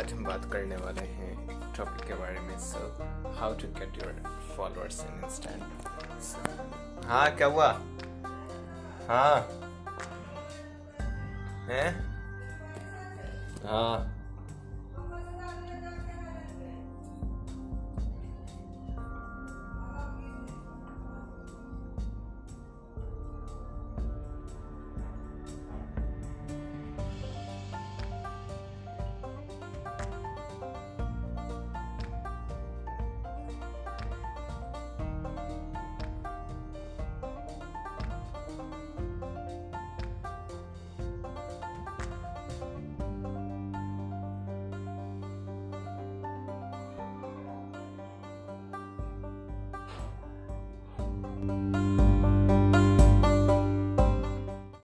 आज हम बात करने वाले हैं टॉपिक के बारे में sir how to get your followers in instant हाँ क्या हुआ? हाँ। हैं? हाँ।